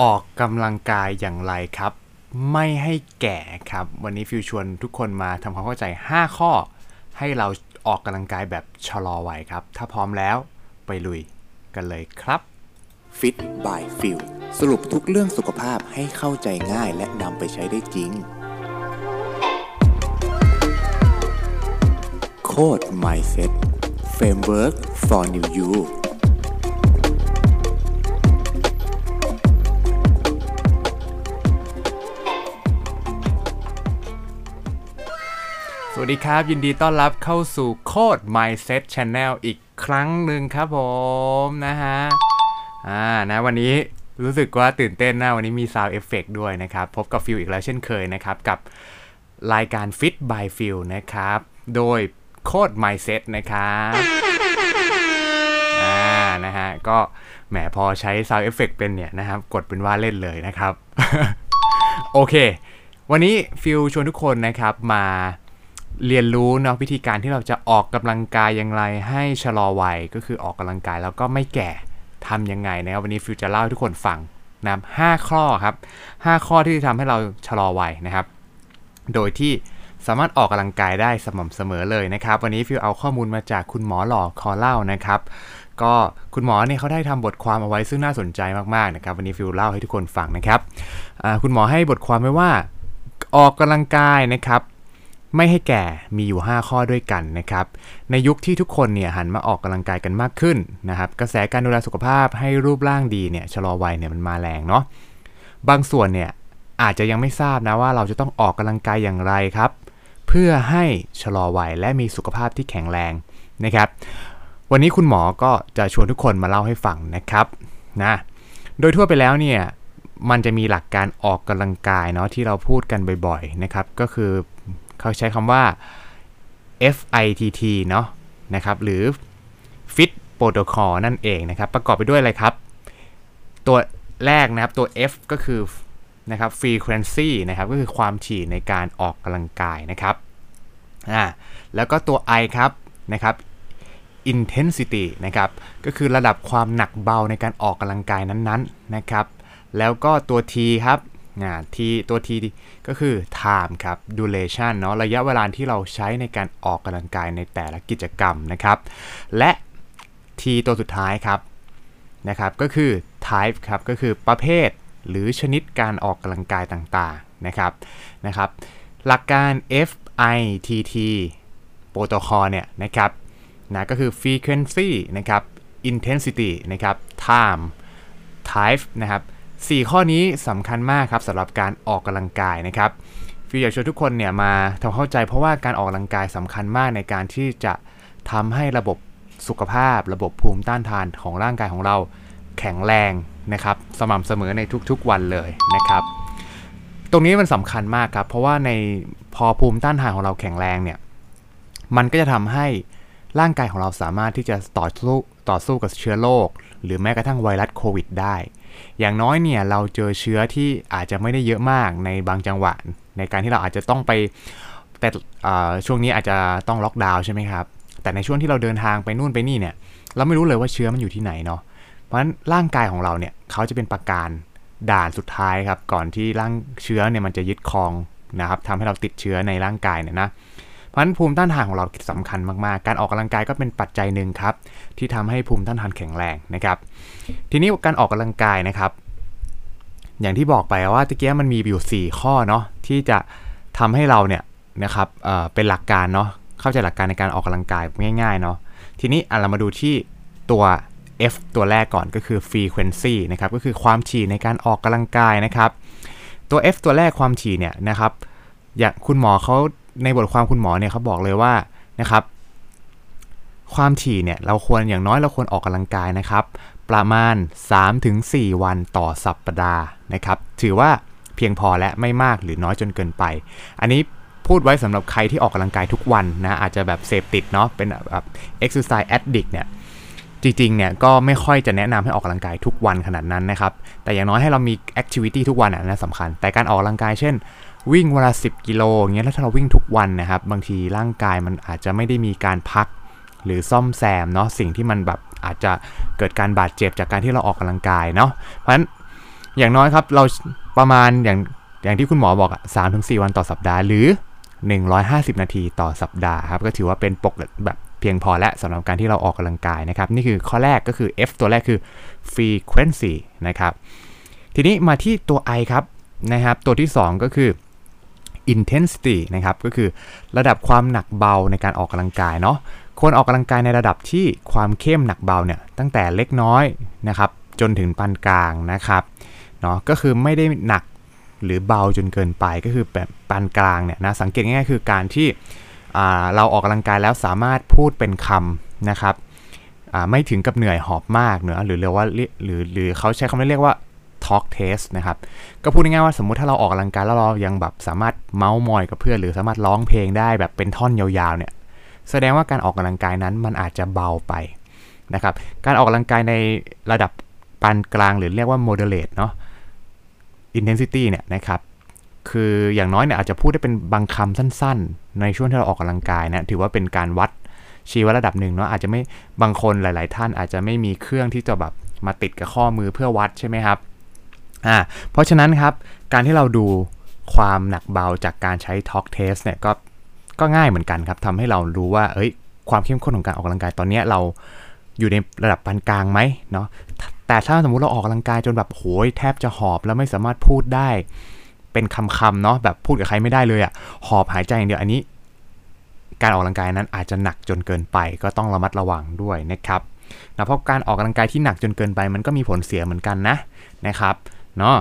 ออกกำลังกายอย่างไรครับ ไม่ให้แก่ครับ วันนี้ฟิวชวนทุกคนมาทำความเข้าใจ 5 ข้อ ให้เราออกกำลังกายแบบชะลอวัยครับ ถ้าพร้อมแล้วไปลุยกันเลยครับ Fit by f i l สรุปทุกเรื่องสุขภาพให้เข้าใจง่ายและนำไปใช้ได้จริง โคด Mindset Framework for New You วัสดีครับ ยินดีต้อนรับเข้าสู่โคด Mindset Channel อีกครั้งหนึ่งครับผมนะฮะอ่านะวันนี้รู้สึกว่าตื่นเต้นนะวันนี้มี Sound Effect ด้วยนะครับ พบกับฟิลอีกแล้วเช่นเคยนะครับ กับรายการ Fit by Phil นะครับ โดยโคด Mindset นะครับอ่านะฮะก็แหมพอใช้ Sound Effect เป็นเนี่ยนะครับ กดเป็นว่าเล่นเลยนะครับ โอเค วันนี้ฟิลชวนทุกคนนะครับมา เรียนรู้เนาะวิธีการที่เราจะออกกำลังกายอย่างไร ให้ชะลอวัยก็คือออกกำลังกายแล้วก็ไม่แก่ทำยังไงนะครับวันนี้ฟิวจะเล่าให้ทุกคนฟังนะครับห้าข้อครับห้าข้อที่จะทำให้เราชะลอวัยนะครับ โดยที่สามารถออกกำลังกายได้สม่ำเสมอเลยนะครับ วันนี้ฟิวเอาข้อมูลมาจากคุณหมอหล่อคอเล่านะครับ ก็คุณหมอเนี่ยเขาได้ทำบทความเอาไว้ซึ่งน่าสนใจมากๆนะครับ วันนี้ฟิวเล่าให้ทุกคนฟังนะครับคุณหมอให้บทความไว้ว่าออกกำลังกายนะครับ ไม่ให้แก่มีอยู่ 5 ข้อด้วยกันนะครับ ในยุคที่ทุกคนเนี่ยหันมาออกกำลังกายกันมากขึ้นนะครับ กระแสการดูแลสุขภาพให้รูปร่างดีเนี่ยชะลอวัยเนี่ยมันมาแรงเนาะ บางส่วนเนี่ยอาจจะยังไม่ทราบนะว่าเราจะต้องออกกำลังกายอย่างไรครับ เพื่อให้ชะลอวัยและมีสุขภาพที่แข็งแรงนะครับ วันนี้คุณหมอก็จะชวนทุกคนมาเล่าให้ฟังนะครับนะ โดยทั่วไปแล้วเนี่ยมันจะมีหลักการออกกำลังกายเนาะที่เราพูดกันบ่อยๆนะครับ ก็คือ เขาใช้คำว่า FITT เนาะนะครับหรือ Fit Protocol นั่นเองนะครับ ประกอบไปด้วยอะไรครับ ตัวแรกนะครับตัว F ก็คือนะครับ frequency นะครับก็คือความถี่ในการออกกำลังกายนะครับอ่าแล้วก็ตัว I ครับนะครับ intensity นะครับก็คือระดับความหนักเบาในการออกกำลังกายนั้นๆนะครับ แล้วก็ตัว T ครับ อ่า T ตัว T ก็คือ time ครับ duration เนาะระยะเวลาที่เราใช้ในการออกกำลังกายในแต่ละกิจกรรมนะครับ และ T ตัวสุดท้ายครับนะครับ ก็คือ type ครับ ก็คือประเภทหรือชนิดการออกกำลังกายต่างๆนะครับนะครับ หลักการ FITT protocol เนี่ยนะครับนะก็คือ frequency นะครับ intensity นะครับ time type นะครับ 4 ข้อนี้สำคัญมากครับสำหรับการออกกำลังกายนะครับฟิวอยากชวนทุกคนเนี่ยมาทำเข้าใจเพราะว่าการออกกำลังกายสำคัญมากในการที่จะทำให้ระบบสุขภาพ ระบบภูมิต้านทานของร่างกายของเราแข็งแรงนะครับสม่ำเสมอในทุกๆวันเลยนะครับ ตรงนี้มันสำคัญมากครับเพราะว่าในพอภูมิต้านทานของเราแข็งแรงเนี่ยมันก็จะทำให้ร่างกายของเราสามารถที่จะต่อสู้ต่อสู้กับเชื้อโรคหรือแม้กระทั่งไวรัสโควิดได้ อย่างน้อยเนี่ยเราเจอเชื้อที่อาจจะไม่ได้เยอะมากในบางจังหวะในการที่เราอาจจะต้องไปแต่ช่วงนี้อาจจะต้องล็อกดาวน์ใช่ไหมครับแต่ในช่วงที่เราเดินทางไปนู่นไปนี่เนี่ยเราไม่รู้เลยว่าเชื้อมันอยู่ที่ไหนเนาะเพราะฉะนั้นร่างกายของเราเนี่ยเขาจะเป็นประการด่านสุดท้ายครับก่อนที่ร่างเชื้อเนี่ยมันจะยึดครองนะครับทำให้เราติดเชื้อในร่างกายเนี่ยนะ เพราะฉะนั้นภูมิต้านทานของเราสำคัญมากๆ การออกกำลังกายก็เป็นปัจจัยหนึ่งครับที่ทำให้ภูมิต้านทานแข็งแรงนะครับ ทีนี้การออกกำลังกายนะครับ อย่างที่บอกไปว่าตะเกียมันมีอยู่ 4 ข้อเนาะที่จะทำให้เราเนี่ยนะครับเเป็นหลักการเนาะเข้าใจหลักการในการออกกำลังกายง่ายๆเนาะทีนี้เรามาดูที่ตัว F ตัวแรกก่อนก็คือ frequency นะครับก็คือความถี่ในการออกกำลังกายนะครับ ตัว F ตัวแรกความถี่เนี่ยนะครับ อย่างคุณหมอเขา ในบทความคุณหมอเนี่ยเขาบอกเลยว่านะครับ ความถี่เนี่ยเราควรอย่างน้อยเราควรออกกำลังกายนะครับ ประมาณ 3-4 วันต่อสัปดาห์นะครับ ถือว่าเพียงพอและไม่มากหรือน้อยจนเกินไป อันนี้พูดไว้สำหรับใครที่ออกกำลังกายทุกวันนะอาจจะแบบเสพติดเนาะเป็นแบบ exercise addict เนี่ยจริงๆเนี่ยก็ไม่ค่อยจะแนะนำให้ออกกำลังกายทุกวันขนาดนั้นนะครับ แต่อย่างน้อยให้เรามี activity ทุกวันอะนะสำคัญ แต่การออกกำลังกายเช่น วิ่งเวลา10กิโลเงี้ยแล้วถ้าเราวิ่งทุกวันนะครับ บางทีร่างกายมันอาจจะไม่ได้มีการพักหรือซ่อมแซมเนาะสิ่งที่มันแบบอาจจะเกิดการบาดเจ็บจากการที่เราออกกำลังกายเนาะเพราะฉะนั้นอย่างน้อยครับเราประมาณอย่างอย่างที่คุณหมอบอกอะสามถึงสี่วันต่อสัปดาห์หรือ 150 นาทีต่อสัปดาห์ครับก็ถือว่าเป็นปกแบบเพียงพอและสำหรับการที่เราออกกำลังกายนะครับ นี่คือข้อแรกก็คือ F ตัวแรกคือ frequency นะครับ ทีนี้มาที่ตัว I ครับนะครับ ตัวที่ 2 ก็คือ intensity นะครับก็คือระดับความหนักเบาในการออกกำลังกายเนาะควรออกกำลังกายในระดับที่ความเข้มหนักเบาเนี่ยตั้งแต่เล็กน้อยนะครับจนถึงปานกลางนะครับเนาะก็คือไม่ได้หนักหรือเบาจนเกินไปก็คือแบบปานกลางเนี่ยนะสังเกตง่ายๆคือการที่เราออกกำลังกายแล้วสามารถพูดเป็นคำนะครับไม่ถึงกับเหนื่อยหอบมากเนอะหรือเรียกว่าหรือหรือเขาใช้คำเรียกว่า talk test นะครับ ก็พูดง่ายๆว่าสมมุติถ้าเราออกกำลังกายแล้วเรายังแบบสามารถเมาส์มอยกับเพื่อนหรือสามารถร้องเพลงได้แบบเป็นท่อนยาวๆเนี่ยแสดงว่าการออกกำลังกายนั้นมันอาจจะเบาไปนะครับการออกกำลังกายในระดับปานกลางหรือเรียกว่า moderate เนาะ intensity เนี่ยนะครับคืออย่างน้อยเนี่ยอาจจะพูดได้เป็นบางคำสั้นๆ ในช่วงที่เราออกกำลังกายนะถือว่าเป็นการวัดชีวระดับหนึ่งเนาะอาจจะไม่บางคนหลาย ๆ ท่านอาจจะไม่มีเครื่องที่จะแบบมาติดกับข้อมือเพื่อวัดใช่ไหมครับ อ่าเพราะฉะนั้นครับ การที่เราดูความหนักเบาจากการใช้ Talk Test เนี่ยก็ก็ง่ายเหมือนกันครับทำให้เรารู้ว่าเอ้ยความเข้มข้นของการออกกำลังกายตอนนี้เราอยู่ในระดับปานกลางไหมเนาะแต่ถ้าสมมุติเราออกกำลังกายจนแบบโหยแทบจะหอบแล้วไม่สามารถพูดได้ เป็นคำๆเนาะแบบพูดกับใครไม่ได้เลยอะหอบหายใจอย่างเดียวอันนี้ การออกกำลังกายนั้นอาจจะหนักจนเกินไป ก็ต้องระมัดระวังด้วยนะครับนะเพราะการออกกำลังกายที่หนักจนเกินไป มันก็มีผลเสียเหมือนกันนะนะครับ เนาะ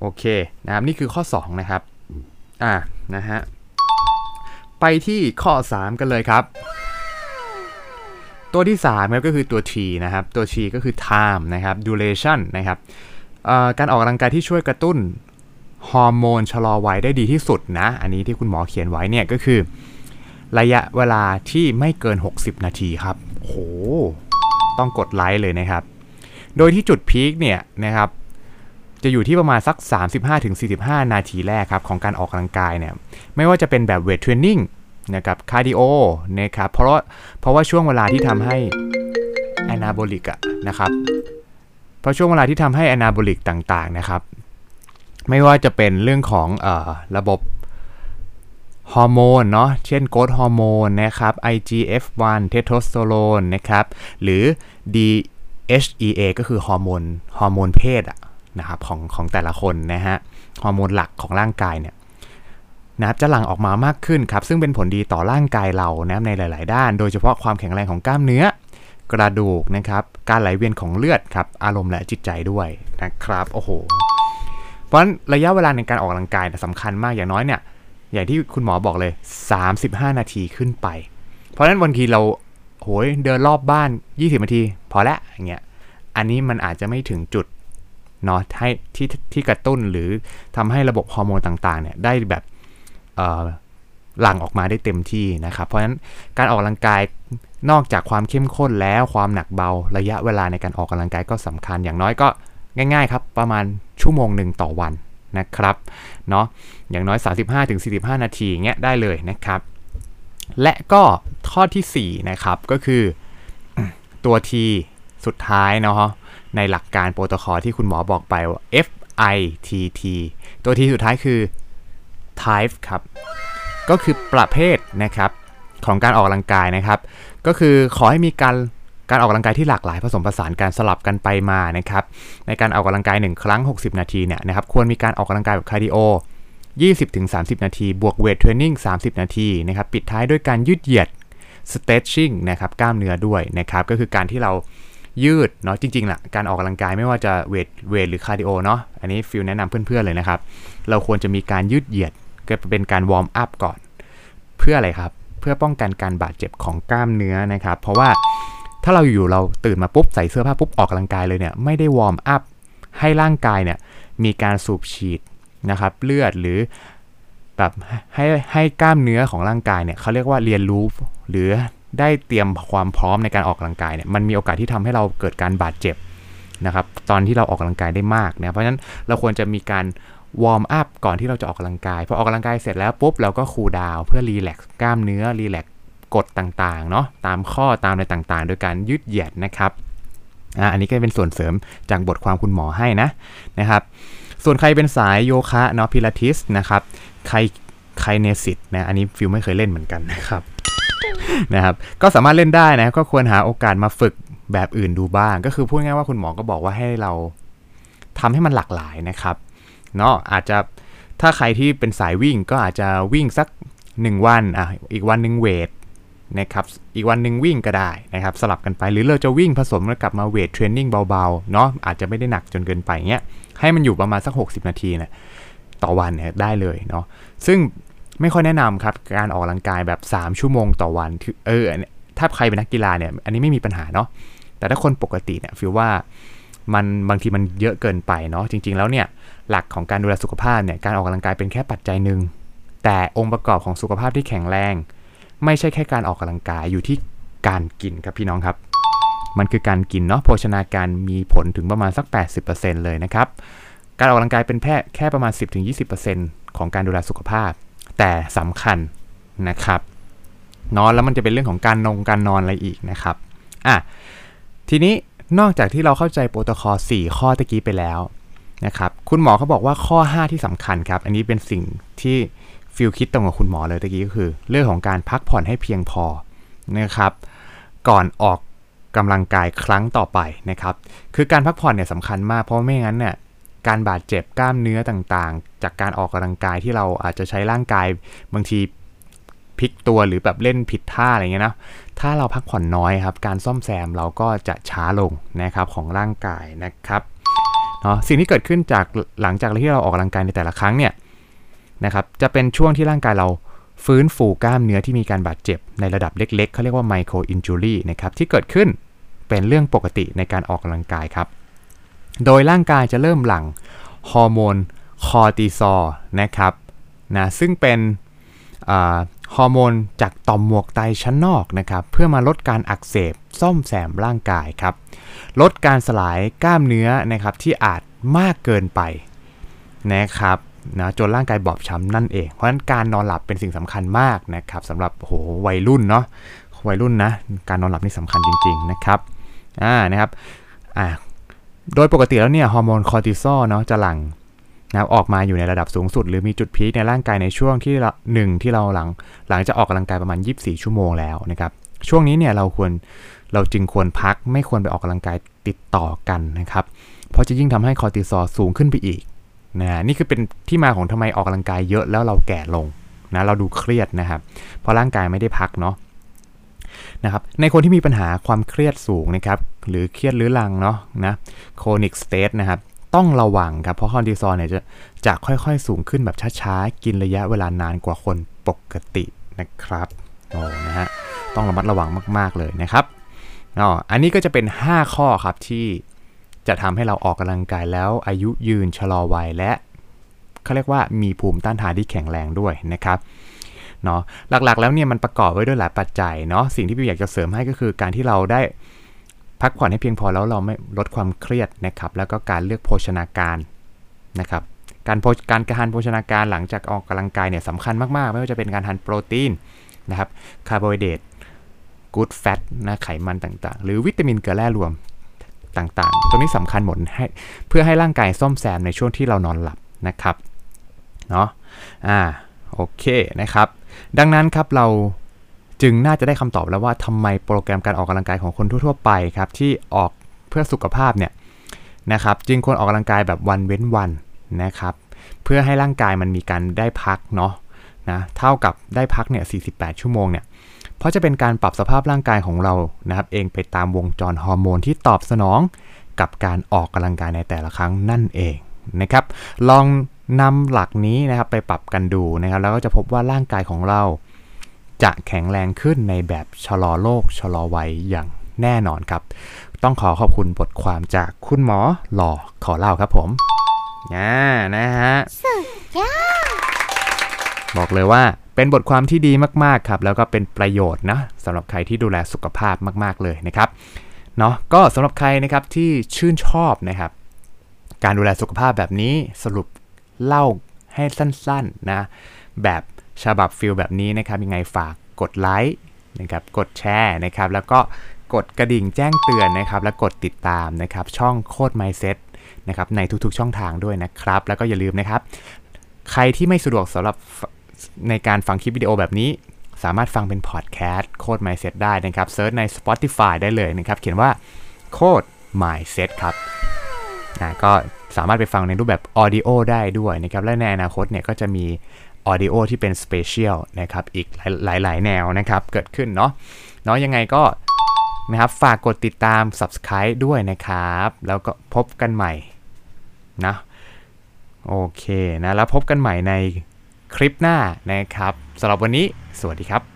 โอเคนะครับนี่คือข้อ 2 นะครับอ่านะฮะไปที่ข้อ 3 กันเลยครับ ตัวที่3ครับก็คือตัว T นะครับตัว T ก็คือ time นะครับ duration นะครับการออกกำลังกายที่ช่วยกระตุ้นฮอร์โมนชะลอวัยได้ดีที่สุดนะ อันนี้ที่คุณหมอเขียนไว้เนี่ยก็คือ ระยะเวลาที่ไม่เกิน 60 นาทีครับโหต้องกดไลค์เลยนะครับ โดยที่จุด peak เนี่ยนะครับ จะอยู่ที่ประมาณสัก 35-45 นาทีแรกครับของการออกกำลังกายเนี่ยไม่ว่าจะเป็นแบบ weight training นะครับ cardio นะครับเพราะเพราะว่าช่วงเวลาที่ทำให้ anabolic อะนะครับเพราะช่วงเวลาที่ทำให้ anabolic ต่างๆนะครับ ไม่ว่าจะเป็นเรื่องของอระบบฮอร์โมนเนาะเช่น growth hormone นะครับ IGF-1 เทสโทสเตอโรนนะครับ หรือ DHEA ก็คือฮอร์โมนฮอร์โมนเพศอะ นะครับของของแต่ละคนนะฮะฮอร์โมนหลักของร่างกายเนี่ยนะครับจะหลั่งออกมามากขึ้นครับ ซึ่งเป็นผลดีต่อร่างกายเรานะในหลาย ๆ ด้าน โดยเฉพาะความแข็งแรงของกล้ามเนื้อ กระดูกนะครับการไหลเวียนของเลือดครับอารมณ์และจิตใจด้วยนะครับโอ้โหเพราะฉะนั้นระยะเวลาในการออกกำลังกายสำคัญมากอย่างน้อยเนี่ยอย่างที่คุณหมอบอกเลย 35 นาทีขึ้นไป เพราะฉะนั้นบางทีเราโหยเดินรอบบ้าน 20 นาที พอล้วอย่างเงี้ยอันนี้มันอาจจะไม่ถึงจุด เนาะให้ที่ที่กระตุ้นหรือทำให้ระบบฮอร์โมนต่างๆเนี่ยได้แบบหลั่งออกมาได้เต็มที่นะครับ เพราะฉะนั้นการออกกำลังกายนอกจากความเข้มข้นแล้วความหนักเบาระยะเวลาในการออกกำลังกายก็สำคัญอย่างน้อยก็ง่าย ๆ ครับประมาณชั่วโมงหนึ่งต่อวันนะครับเนาะอย่างน้อย 35-45 นาทีเงี้ยได้เลยนะครับ และก็ข้อที่ 4 นะครับก็คือตัว T สุดท้ายเนาะ ในหลักการโปรโตคอลที่คุณหมอบอกไปว่า F I T T ตัวที่สุดท้ายคือ type ครับ ก็คือประเภทนะครับของการออกกำลังกายนะครับ ก็คือขอให้มีการการออกกำลังกายที่หลากหลายผสมผสานการสลับกันไปมานะครับในการออกกำลังกาย 1 ครั้ง 60 นาทีเนี่ยนะครับควรมีการออกกำลังกายแบบ cardio 20-30 นาที บวก weight training 30 นาทีนะครับปิดท้ายด้วยการยืดเหยียด stretching นะครับกล้ามเนื้อด้วยนะครับก็คือการที่เรา ยืดเนาะจริงๆแล้วการออกกำลังกายไม่ว่าจะ weight weight หรือ cardio เนาะอันนี้ฟิลแนะนำเพื่อนๆเลยนะครับ เราควรจะมีการยืดเหยียดก็เป็นการ warm up ก่อน เพื่ออะไรครับ เพื่อป้องกันการบาดเจ็บของกล้ามเนื้อนะครับ เพราะว่าถ้าเราอยู่เราตื่นมาปุ๊บใส่เสื้อผ้าปุ๊บออกกำลังกายเลยเนี่ยไม่ได้ warm up ให้ร่างกายเนี่ยมีการสูบฉีดนะครับเลือดหรือแบบให้ให้กล้ามเนื้อของร่างกายเนี่ยเขาเรียกว่าเรียนรู้หรือ ได้เตรียมความพร้อมในการออกกำลังกายเนี่ยมันมีโอกาสที่ทำให้เราเกิดการบาดเจ็บนะครับตอนที่เราออกกำลังกายได้มากนะเพราะฉะนั้นเราควรจะมีการ warm up ก่อนที่เราจะออกกำลังกายพอออกกำลังกายเสร็จแล้วปุ๊บเราก็ cool down เพื่อ relax กล้ามเนื้อ relax จุดต่างๆเนาะตามข้อตามอะไรต่างๆ โดยการยืดเหยียดนะครับอันนี้ก็เป็นส่วนเสริมจากบทความคุณหมอให้นะนะครับ ส่วนใครเป็นสายโยคะเนาะพิลาทิสนะครับใคร kinesis นะอันนี้ฟิลไม่เคยเล่นเหมือนกันนะครับ นะครับก็สามารถเล่นได้นะก็ควรหาโอกาสมาฝึกแบบอื่นดูบ้าง ก็คือพูดง่ายว่าคุณหมอก็บอกว่าให้เราทำให้มันหลากหลายนะครับเนาะอาจจะถ้าใครที่เป็นสายวิ่งก็อาจจะวิ่งสัก 1 วันอะอีกวันหนึ่งเวทนะครับอีกวันหนึ่งวิ่งก็ได้นะครับสลับกันไปหรือเราจะวิ่งผสมแล้วกลับมาเวทเทรนนิ่งเบาๆเนาะอาจจะไม่ได้หนักจนเกินไปเงี้ยให้มันอยู่ประมาณสัก 60 นาทีนะต่อวันเนี่ยได้เลยเนาะซึ่ง ไม่ค่อยแนะนำครับการออกกำลังกายแบบ 3 ชั่วโมงต่อวันคือเออถ้าใครเป็นนักกีฬาเนี่ยอันนี้ไม่มีปัญหาเนาะแต่ถ้าคนปกติเนี่ยฟิลว่ามันบางทีมันเยอะเกินไปเนาะจริง ๆ แล้วเนี่ยหลักของการดูแลสุขภาพเนี่ยการออกกำลังกายเป็นแค่ปัจจัยหนึ่งแต่องค์ประกอบของสุขภาพที่แข็งแรง ไม่ใช่แค่การออกกำลังกายอยู่ที่การกินครับพี่น้องครับ มันคือการกินเนาะโภชนาการมีผลถึงประมาณสัก 80%เลยนะครับการออกกำลังกายเป็นแค่แค่ประมาณ 10-20%ของการดูแลสุขภาพ แต่สำคัญนะครับนอนแล้วมันจะเป็นเรื่องของการนงการนอนอะไรอีกนะครับอะทีนี้นอกจากที่เราเข้าใจโปรโตคอล4 ข้อตะกี้ไปแล้วนะครับคุณหมอเขาบอกว่าข้อ 5 ที่สำคัญครับ อันนี้เป็นสิ่งที่ฟิลคิดตรงกับคุณหมอเลยตะกี้ก็คือ เรื่องของการพักผ่อนให้เพียงพอนะครับก่อนออกกำลังกายครั้งต่อไปนะครับคือการพักผ่อนเนี่ยสำคัญมากเพราะไม่งั้นเนี่ย การบาดเจ็บกล้ามเนื้อต่างๆ จากการออกกำลังกายที่เราอาจจะใช้ร่างกายบางทีพลิกตัวหรือแบบเล่นผิดท่าอะไรเงี้ยนะถ้าเราพักผ่อนน้อยครับ การซ่อมแซมเราก็จะช้าลงนะครับของร่างกายนะครับเนาะสิ่งที่เกิดขึ้นจากหลังจากที่เราออกกำลังกายในแต่ละครั้งเนี่ยนะครับจะเป็นช่วงที่ร่างกายเราฟื้นฟูกล้ามเนื้อที่มีการบาดเจ็บในระดับเล็ก ๆ เขาเรียกว่าไมโครอินจูรี่นะครับที่เกิดขึ้นเป็นเรื่องปกติในการออกกำลังกายครับ โดยร่างกายจะเริ่มหลั่งฮอร์โมนคอร์ติซอลนะครับนะซึ่งเป็นฮอร์โมนจากต่อมหมวกไตชั้นนอกนะครับเพื่อมาลดการอักเสบซ่อมแซมร่างกายครับลดการสลายกล้ามเนื้อนะครับที่อาจมากเกินไปนะครับนะจนร่างกายบอบช้ำนั่นเอง เพราะฉะนั้นการนอนหลับเป็นสิ่งสำคัญมากนะครับสำหรับโหวัยรุ่นเนาะวัยรุ่นนะการนอนหลับนี่สำคัญจริงๆนะครับอ่านะครับอ่า โดยปกติแล้วเนี่ยฮอร์โมนคอร์ติซอลเนาะจะหลั่งนะออกมาอยู่ในระดับสูงสุด หรือมีจุด peak ในร่างกายในช่วงที่หนึ่งที่เราหลังหลังจะออกกำลังกายประมาณ 24 ชั่วโมงแล้วนะครับ ช่วงนี้เนี่ยเราควรเราจึงควรพักไม่ควรไปออกกำลังกายติดต่อกันนะครับ เพราะจะยิ่งทำให้คอร์ติซอลสูงขึ้นไปอีกนะนี่คือเป็นที่มาของทำไมออกกำลังกายเยอะแล้วเราแก่ลงนะเราดูเครียดนะครับ เพราะร่างกายไม่ได้พักเนาะ นะครับในคนที่มีปัญหาความเครียดสูงนะครับหรือเครียดเรื้อรังเนาะนะ chronic stress นะครับต้องระวังครับเพราะคอร์ติซอลเนี่ยจะจะค่อยๆสูงขึ้นแบบช้าๆ กินระยะเวลานานกว่าคนปกตินะครับโอ้นะฮะต้องระมัดระวังมากๆเลยนะครับอ๋ออันนี้ก็จะเป็น 5 ข้อครับที่จะทำให้เราออกกำลังกายแล้วอายุยืนชะลอวัยและเขาเรียกว่ามีภูมิต้านทานที่แข็งแรงด้วยนะครับ เนาะหลักๆ แล้วเนี่ยมันประกอบไว้ด้วยหลายปัจจัยเนาะสิ่งที่พี่อยากจะเสริมให้ก็คือการที่เราได้พักผ่อนให้เพียงพอแล้วเราไม่ลดความเครียดนะครับ แล้วก็การเลือกโภชนาการนะครับการการการทานโภชนาการหลังจากออกกำลังกายเนี่ยสำคัญมาก ๆ ไม่ว่าจะเป็นการทานโปรตีนนะครับคาร์โบไฮเดรตกู๊ดแฟตนะไขมันต่างๆ หรือวิตามินเกลือแร่รวมต่างๆ ตรงนี้สำคัญหมดให้เพื่อให้ร่างกายซ่อมแซมในช่วงที่เรานอนหลับนะครับเนาะอ่าโอเคนะครับ ดังนั้นครับเราจึงน่าจะได้คำตอบแล้วว่าทำไมโปรแกรมการออกกำลังกายของคนทั่วๆไปครับที่ออกเพื่อสุขภาพเนี่ยนะครับจึงควรออกกำลังกายแบบวันเว้นวันนะครับเพื่อให้ร่างกายมันมีการได้พักเนาะนะเท่ากับได้พักเนี่ย 48 ชั่วโมงเนี่ยเพราะจะเป็นการปรับสภาพร่างกายของเรานะครับเองไปตามวงจรฮอร์โมนที่ตอบสนองกับการออกกำลังกายในแต่ละครั้งนั่นเองนะครับลอง นำหลักนี้นะครับไปปรับกันดูนะครับ แล้วก็จะพบว่าร่างกายของเรา จะแข็งแรงขึ้นในแบบชะลอโรคชะลอวัยอย่างแน่นอนครับ ต้องขอขอบคุณบทความจากคุณหมอหล่อขอเล่าครับผมนะนะฮะบอกเลยว่าเป็นบทความที่ดีมาก ๆ ครับ แล้วก็เป็นประโยชน์นะสำหรับใครที่ดูแลสุขภาพมาก ๆ เลยนะครับเนาะก็สำหรับใครนะครับที่ชื่นชอบนะครับ การดูแลสุขภาพแบบนี้สรุป เล่าให้สั้นๆนะ แบบฉบับฟิลแบบนี้นะครับ ยังไงฝากกดไลค์นะครับ กดแชร์นะครับ แล้วก็กดกระดิ่งแจ้งเตือนนะครับ และกดติดตามนะครับ ช่องโคด Mindset นะครับ ในทุกๆช่องทางด้วยนะครับ แล้วก็อย่าลืมนะครับ ใครที่ไม่สะดวกสำหรับในการฟังคลิปวิดีโอแบบนี้ สามารถฟังเป็นพอดแคสต์โคด Mindset ได้นะครับ search ใน Spotify ได้เลยนะครับ เขียนว่า Code Mindset ครับนะก็ สามารถไปฟังในรูปแบบ Audio ได้ด้วยนะครับและในอนาคตเนี่ยก็จะมี Audio ที่เป็น Special นะครับอีกหลายๆ แนวนะครับเกิดขึ้นเนาะเนาะยังไงก็นะครับฝากกดติดตาม Subscribe ด้วยนะครับ แล้วก็พบกันใหม่นะโอเคนะแล้วพบกันใหม่ในคลิปหน้านะครับสำหรับวันนี้สวัสดีครับ